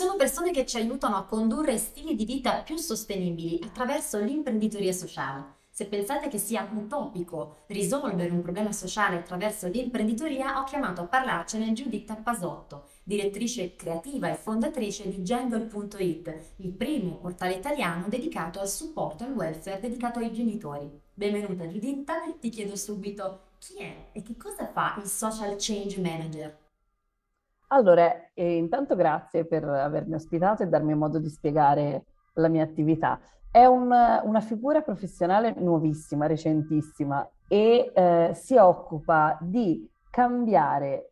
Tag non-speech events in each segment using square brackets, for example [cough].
sono persone che ci aiutano a condurre stili di vita più sostenibili attraverso l'imprenditoria sociale. Se pensate che sia utopico risolvere un problema sociale attraverso l'imprenditoria, ho chiamato a parlarcene Giuditta Pasotto, direttrice creativa e fondatrice di Jangle.it, il primo portale italiano dedicato al supporto e al welfare dedicato ai genitori. Benvenuta Giuditta, ti chiedo subito chi è e che cosa fa il Social Change Manager? Allora, eh, intanto grazie per avermi ospitato e darmi modo di spiegare la mia attività. È un, una figura professionale nuovissima, recentissima e eh, si occupa di cambiare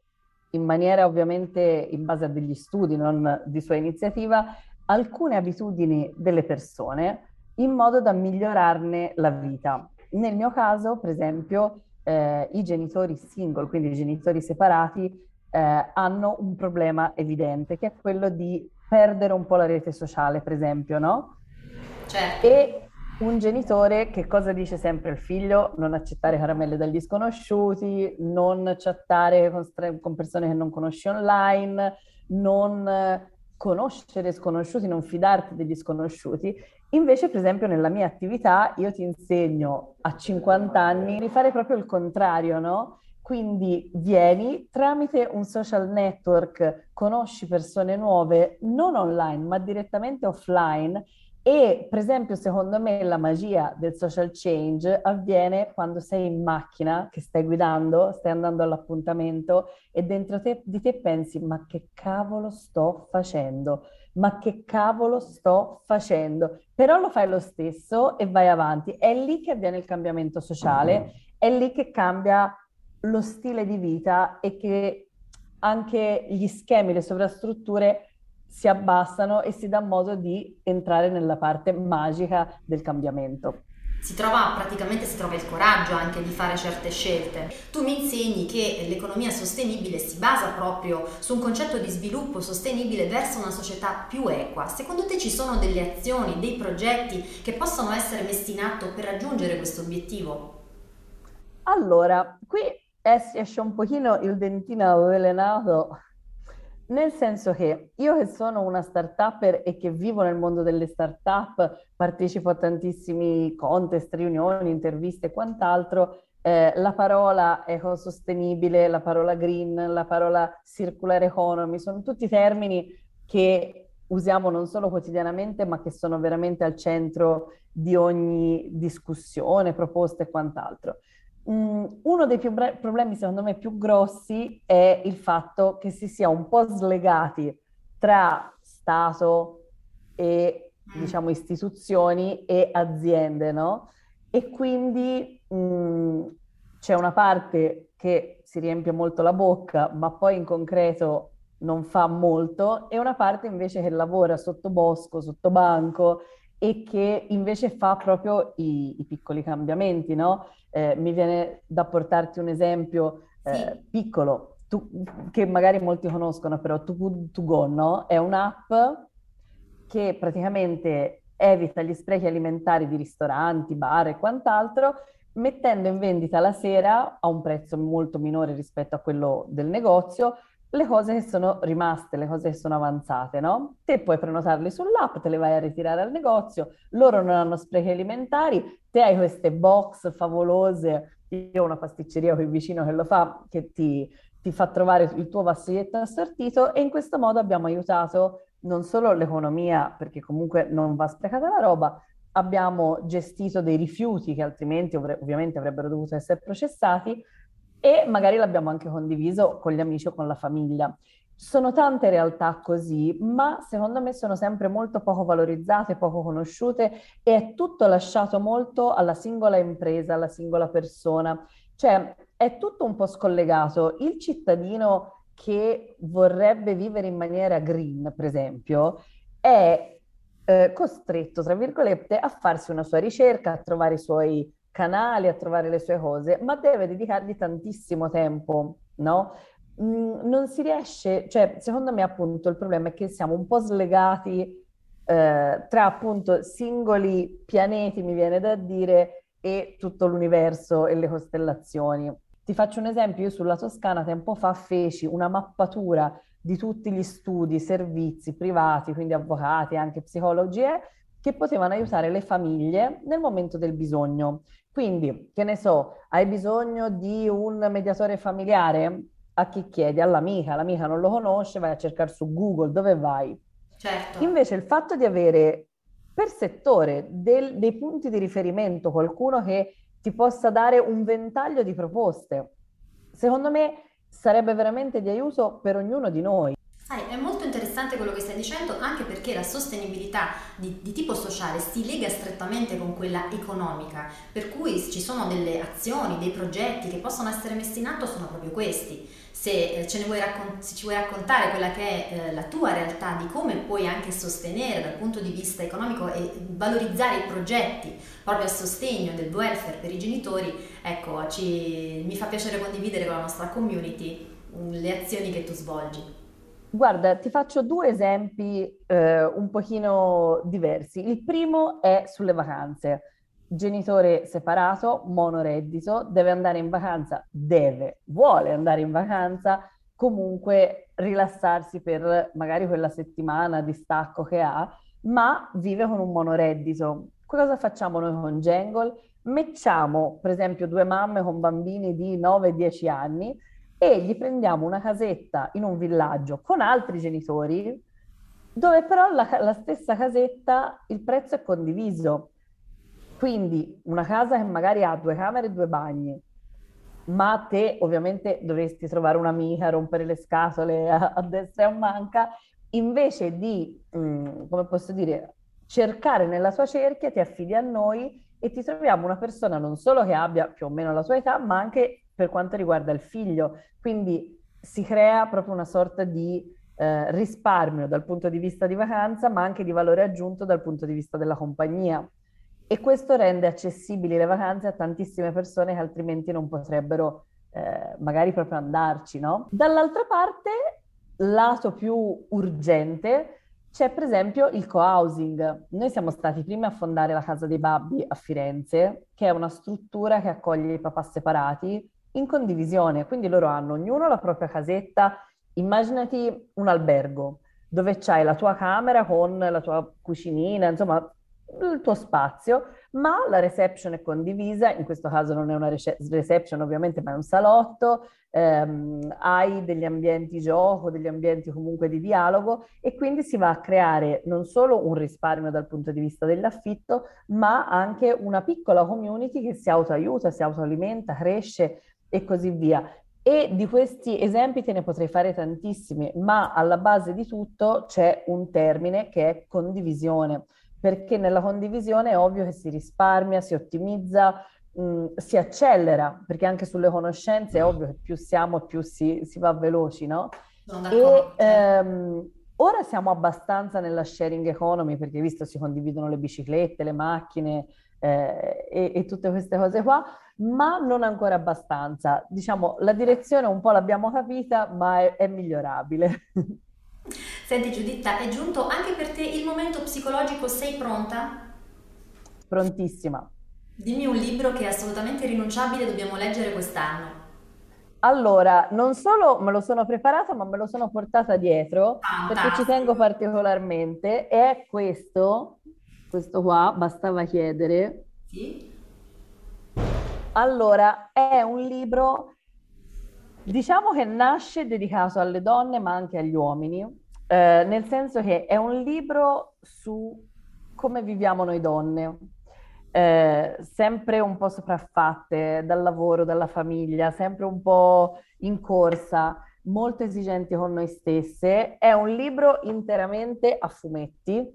in maniera ovviamente in base a degli studi, non di sua iniziativa, alcune abitudini delle persone in modo da migliorarne la vita. Nel mio caso, per esempio, eh, i genitori single, quindi i genitori separati, eh, hanno un problema evidente, che è quello di perdere un po' la rete sociale, per esempio, no? Certo. E un genitore che cosa dice sempre al figlio? Non accettare caramelle dagli sconosciuti, non chattare con, con persone che non conosci online, non conoscere sconosciuti, non fidarti degli sconosciuti. Invece, per esempio, nella mia attività io ti insegno a 50 anni di fare proprio il contrario, no? Quindi vieni tramite un social network, conosci persone nuove, non online, ma direttamente offline. E per esempio, secondo me, la magia del social change avviene quando sei in macchina, che stai guidando, stai andando all'appuntamento e dentro te, di te pensi: ma che cavolo sto facendo? Ma che cavolo sto facendo? Però lo fai lo stesso e vai avanti. È lì che avviene il cambiamento sociale, è lì che cambia lo stile di vita e che anche gli schemi, le sovrastrutture si abbassano e si dà modo di entrare nella parte magica del cambiamento. Si trova praticamente si trova il coraggio anche di fare certe scelte. Tu mi insegni che l'economia sostenibile si basa proprio su un concetto di sviluppo sostenibile verso una società più equa. Secondo te ci sono delle azioni, dei progetti che possono essere messi in atto per raggiungere questo obiettivo? Allora, qui esce un pochino il dentino avvelenato, nel senso che io che sono una start-upper e che vivo nel mondo delle start-up, partecipo a tantissimi contest, riunioni, interviste e quant'altro, eh, la parola ecosostenibile, la parola green, la parola circular economy, sono tutti termini che usiamo non solo quotidianamente, ma che sono veramente al centro di ogni discussione, proposta e quant'altro. Mm, uno dei più bre- problemi, secondo me, più grossi è il fatto che si sia un po' slegati tra Stato e, mm. diciamo, istituzioni e aziende, no? E quindi mh, mm, c'è una parte che si riempie molto la bocca, ma poi in concreto non fa molto, e una parte invece che lavora sotto bosco, sotto banco e che invece fa proprio i, i piccoli cambiamenti, no? Eh, mi viene da portarti un esempio eh, sì. piccolo, tu, che magari molti conoscono, però Too Good To Go, no? È un'app che praticamente evita gli sprechi alimentari di ristoranti, bar e quant'altro, mettendo in vendita la sera a un prezzo molto minore rispetto a quello del negozio le cose che sono rimaste, le cose che sono avanzate, no? Te puoi prenotarle sull'app, te le vai a ritirare al negozio, loro non hanno sprechi alimentari, te hai queste box favolose, io ho una pasticceria qui vicino che lo fa, che ti, ti fa trovare il tuo vassiglietto assortito e in questo modo abbiamo aiutato non solo l'economia, perché comunque non va sprecata la roba, abbiamo gestito dei rifiuti che altrimenti ov- ovviamente avrebbero dovuto essere processati, e magari l'abbiamo anche condiviso con gli amici o con la famiglia. Sono tante realtà così, ma secondo me sono sempre molto poco valorizzate, poco conosciute e è tutto lasciato molto alla singola impresa, alla singola persona. Cioè è tutto un po' scollegato. Il cittadino che vorrebbe vivere in maniera green, per esempio, è eh, costretto, tra virgolette, a farsi una sua ricerca, a trovare i suoi canali a trovare le sue cose, ma deve dedicargli tantissimo tempo, no? Mm, non si riesce, cioè secondo me appunto il problema è che siamo un po' slegati eh, tra appunto singoli pianeti, mi viene da dire, e tutto l'universo e le costellazioni. Ti faccio un esempio, io sulla Toscana tempo fa feci una mappatura di tutti gli studi, servizi privati, quindi avvocati, anche psicologi, eh, che potevano aiutare le famiglie nel momento del bisogno. Quindi, che ne so, hai bisogno di un mediatore familiare? A chi chiedi? All'amica, l'amica non lo conosce, vai a cercare su Google, dove vai? Certo. Invece il fatto di avere per settore del, dei punti di riferimento, qualcuno che ti possa dare un ventaglio di proposte, secondo me sarebbe veramente di aiuto per ognuno di noi. Sai, è molto interessante quello che stai dicendo anche perché la sostenibilità di, di, tipo sociale si lega strettamente con quella economica, per cui ci sono delle azioni, dei progetti che possono essere messi in atto sono proprio questi. Se, eh, ce ne vuoi raccon- se ci vuoi raccontare quella che è eh, la tua realtà di come puoi anche sostenere dal punto di vista economico e valorizzare i progetti proprio a sostegno del welfare per i genitori, ecco, ci, mi fa piacere condividere con la nostra community mm, le azioni che tu svolgi. Guarda, ti faccio due esempi eh, un pochino diversi. Il primo è sulle vacanze. Genitore separato, monoreddito, deve andare in vacanza, deve, vuole andare in vacanza, comunque rilassarsi per magari quella settimana di stacco che ha, ma vive con un monoreddito. Cosa facciamo noi con Jangle? Mettiamo, per esempio, due mamme con bambini di 9-10 anni e gli prendiamo una casetta in un villaggio con altri genitori, dove però la, la stessa casetta il prezzo è condiviso. Quindi una casa che magari ha due camere e due bagni, ma te ovviamente dovresti trovare un'amica, rompere le scatole [laughs] a, a destra e a manca, invece di, mh, mm, come posso dire, cercare nella tua cerchia, ti affidi a noi e ti troviamo una persona non solo che abbia più o meno la tua età, ma anche per quanto riguarda il figlio. Quindi si crea proprio una sorta di eh, risparmio dal punto di vista di vacanza, ma anche di valore aggiunto dal punto di vista della compagnia. E questo rende accessibili le vacanze a tantissime persone che altrimenti non potrebbero eh, magari proprio andarci, no? Dall'altra parte, lato più urgente, c'è per esempio il co-housing. Noi siamo stati primi a fondare la Casa dei Babbi a Firenze, che è una struttura che accoglie i papà separati in condivisione, quindi loro hanno ognuno la propria casetta, immaginati un albergo dove c'hai la tua camera con la tua cucinina, insomma il tuo spazio, ma la reception è condivisa, in questo caso non è una reception ovviamente, ma è un salotto, ehm, hai degli ambienti gioco, degli ambienti comunque di dialogo e quindi si va a creare non solo un risparmio dal punto di vista dell'affitto, ma anche una piccola community che si autoaiuta, si autoalimenta, cresce e così via. E di questi esempi te ne potrei fare tantissimi, ma alla base di tutto c'è un termine che è condivisione, perché nella condivisione è ovvio che si risparmia, si ottimizza, mh, mm, si accelera, perché anche sulle conoscenze è ovvio che più siamo più si, si va veloci, no? E ehm, ora siamo abbastanza nella sharing economy, perché visto si condividono le biciclette, le macchine eh, e, e tutte queste cose qua, ma non ancora abbastanza. Diciamo, la direzione un po' l'abbiamo capita, ma è, è migliorabile. Senti Giuditta, è giunto anche per te il momento psicologico, sei pronta? Prontissima. Dimmi un libro che è assolutamente irrinunciabile, dobbiamo leggere quest'anno. Allora, non solo me lo sono preparato, ma me lo sono portata dietro Fantastico. perché ci tengo particolarmente. È questo, questo qua, bastava chiedere. Sì. Allora, è un libro, diciamo che nasce dedicato alle donne, ma anche agli uomini, eh, nel senso che è un libro su come viviamo noi donne, eh, sempre un po' sopraffatte dal lavoro, dalla famiglia, sempre un po' in corsa, molto esigenti con noi stesse. È un libro interamente a fumetti,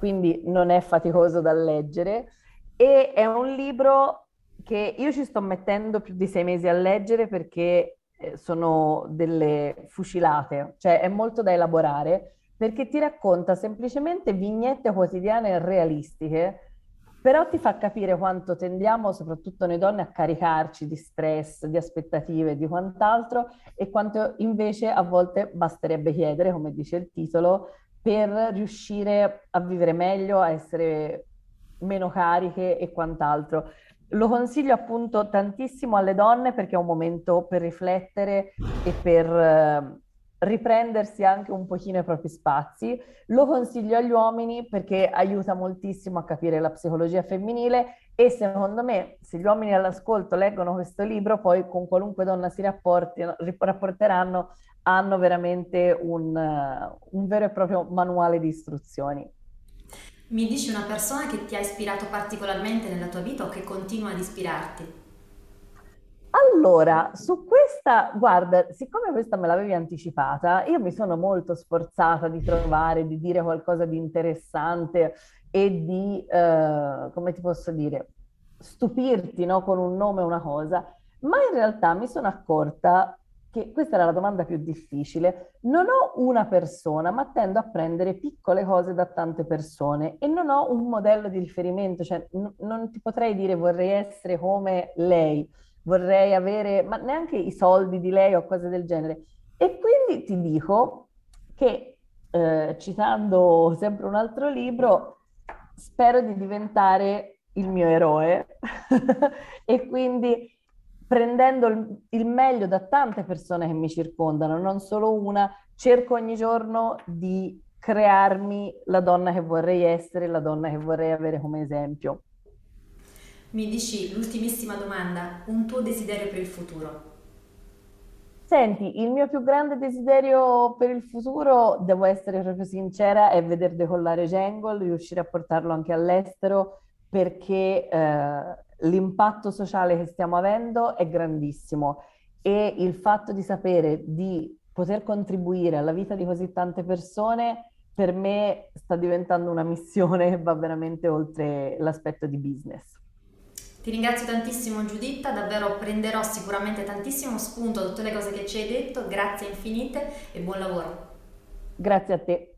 quindi non è faticoso da leggere, e è un libro che io ci sto mettendo più di sei mesi a leggere perché eh, sono delle fucilate, cioè è molto da elaborare perché ti racconta semplicemente vignette quotidiane realistiche, però ti fa capire quanto tendiamo, soprattutto noi donne, a caricarci di stress, di aspettative, di quant'altro e quanto invece a volte basterebbe chiedere, come dice il titolo, per riuscire a vivere meglio, a essere meno cariche e quant'altro. Lo consiglio appunto tantissimo alle donne perché è un momento per riflettere e per eh, riprendersi anche un pochino i propri spazi. Lo consiglio agli uomini perché aiuta moltissimo a capire la psicologia femminile e secondo me se gli uomini all'ascolto leggono questo libro, poi con qualunque donna si rapporteranno, hanno veramente un, un vero e proprio manuale di istruzioni. Mi dici una persona che ti ha ispirato particolarmente nella tua vita o che continua ad ispirarti? Allora, su questa, guarda, siccome questa me l'avevi anticipata, io mi sono molto sforzata di trovare, di dire qualcosa di interessante e di, eh, come ti posso dire, stupirti, no, con un nome una cosa, ma in realtà mi sono accorta che questa era la domanda più difficile. Non ho una persona, ma tendo a prendere piccole cose da tante persone e non ho un modello di riferimento, cioè n- non ti potrei dire vorrei essere come lei, vorrei avere, ma neanche i soldi di lei o cose del genere. E quindi ti dico che, eh, citando sempre un altro libro, spero di diventare il mio eroe [laughs] e quindi prendendo il, il, meglio da tante persone che mi circondano, non solo una, cerco ogni giorno di crearmi la donna che vorrei essere, la donna che vorrei avere come esempio. Mi dici l'ultimissima domanda, un tuo desiderio per il futuro? Senti, il mio più grande desiderio per il futuro, devo essere proprio sincera, è veder decollare Jungle, riuscire a portarlo anche all'estero, perché eh, l'impatto sociale che stiamo avendo è grandissimo e il fatto di sapere di poter contribuire alla vita di così tante persone per me sta diventando una missione che va veramente oltre l'aspetto di business. Ti ringrazio tantissimo Giuditta, davvero prenderò sicuramente tantissimo spunto da tutte le cose che ci hai detto, grazie infinite e buon lavoro. Grazie a te.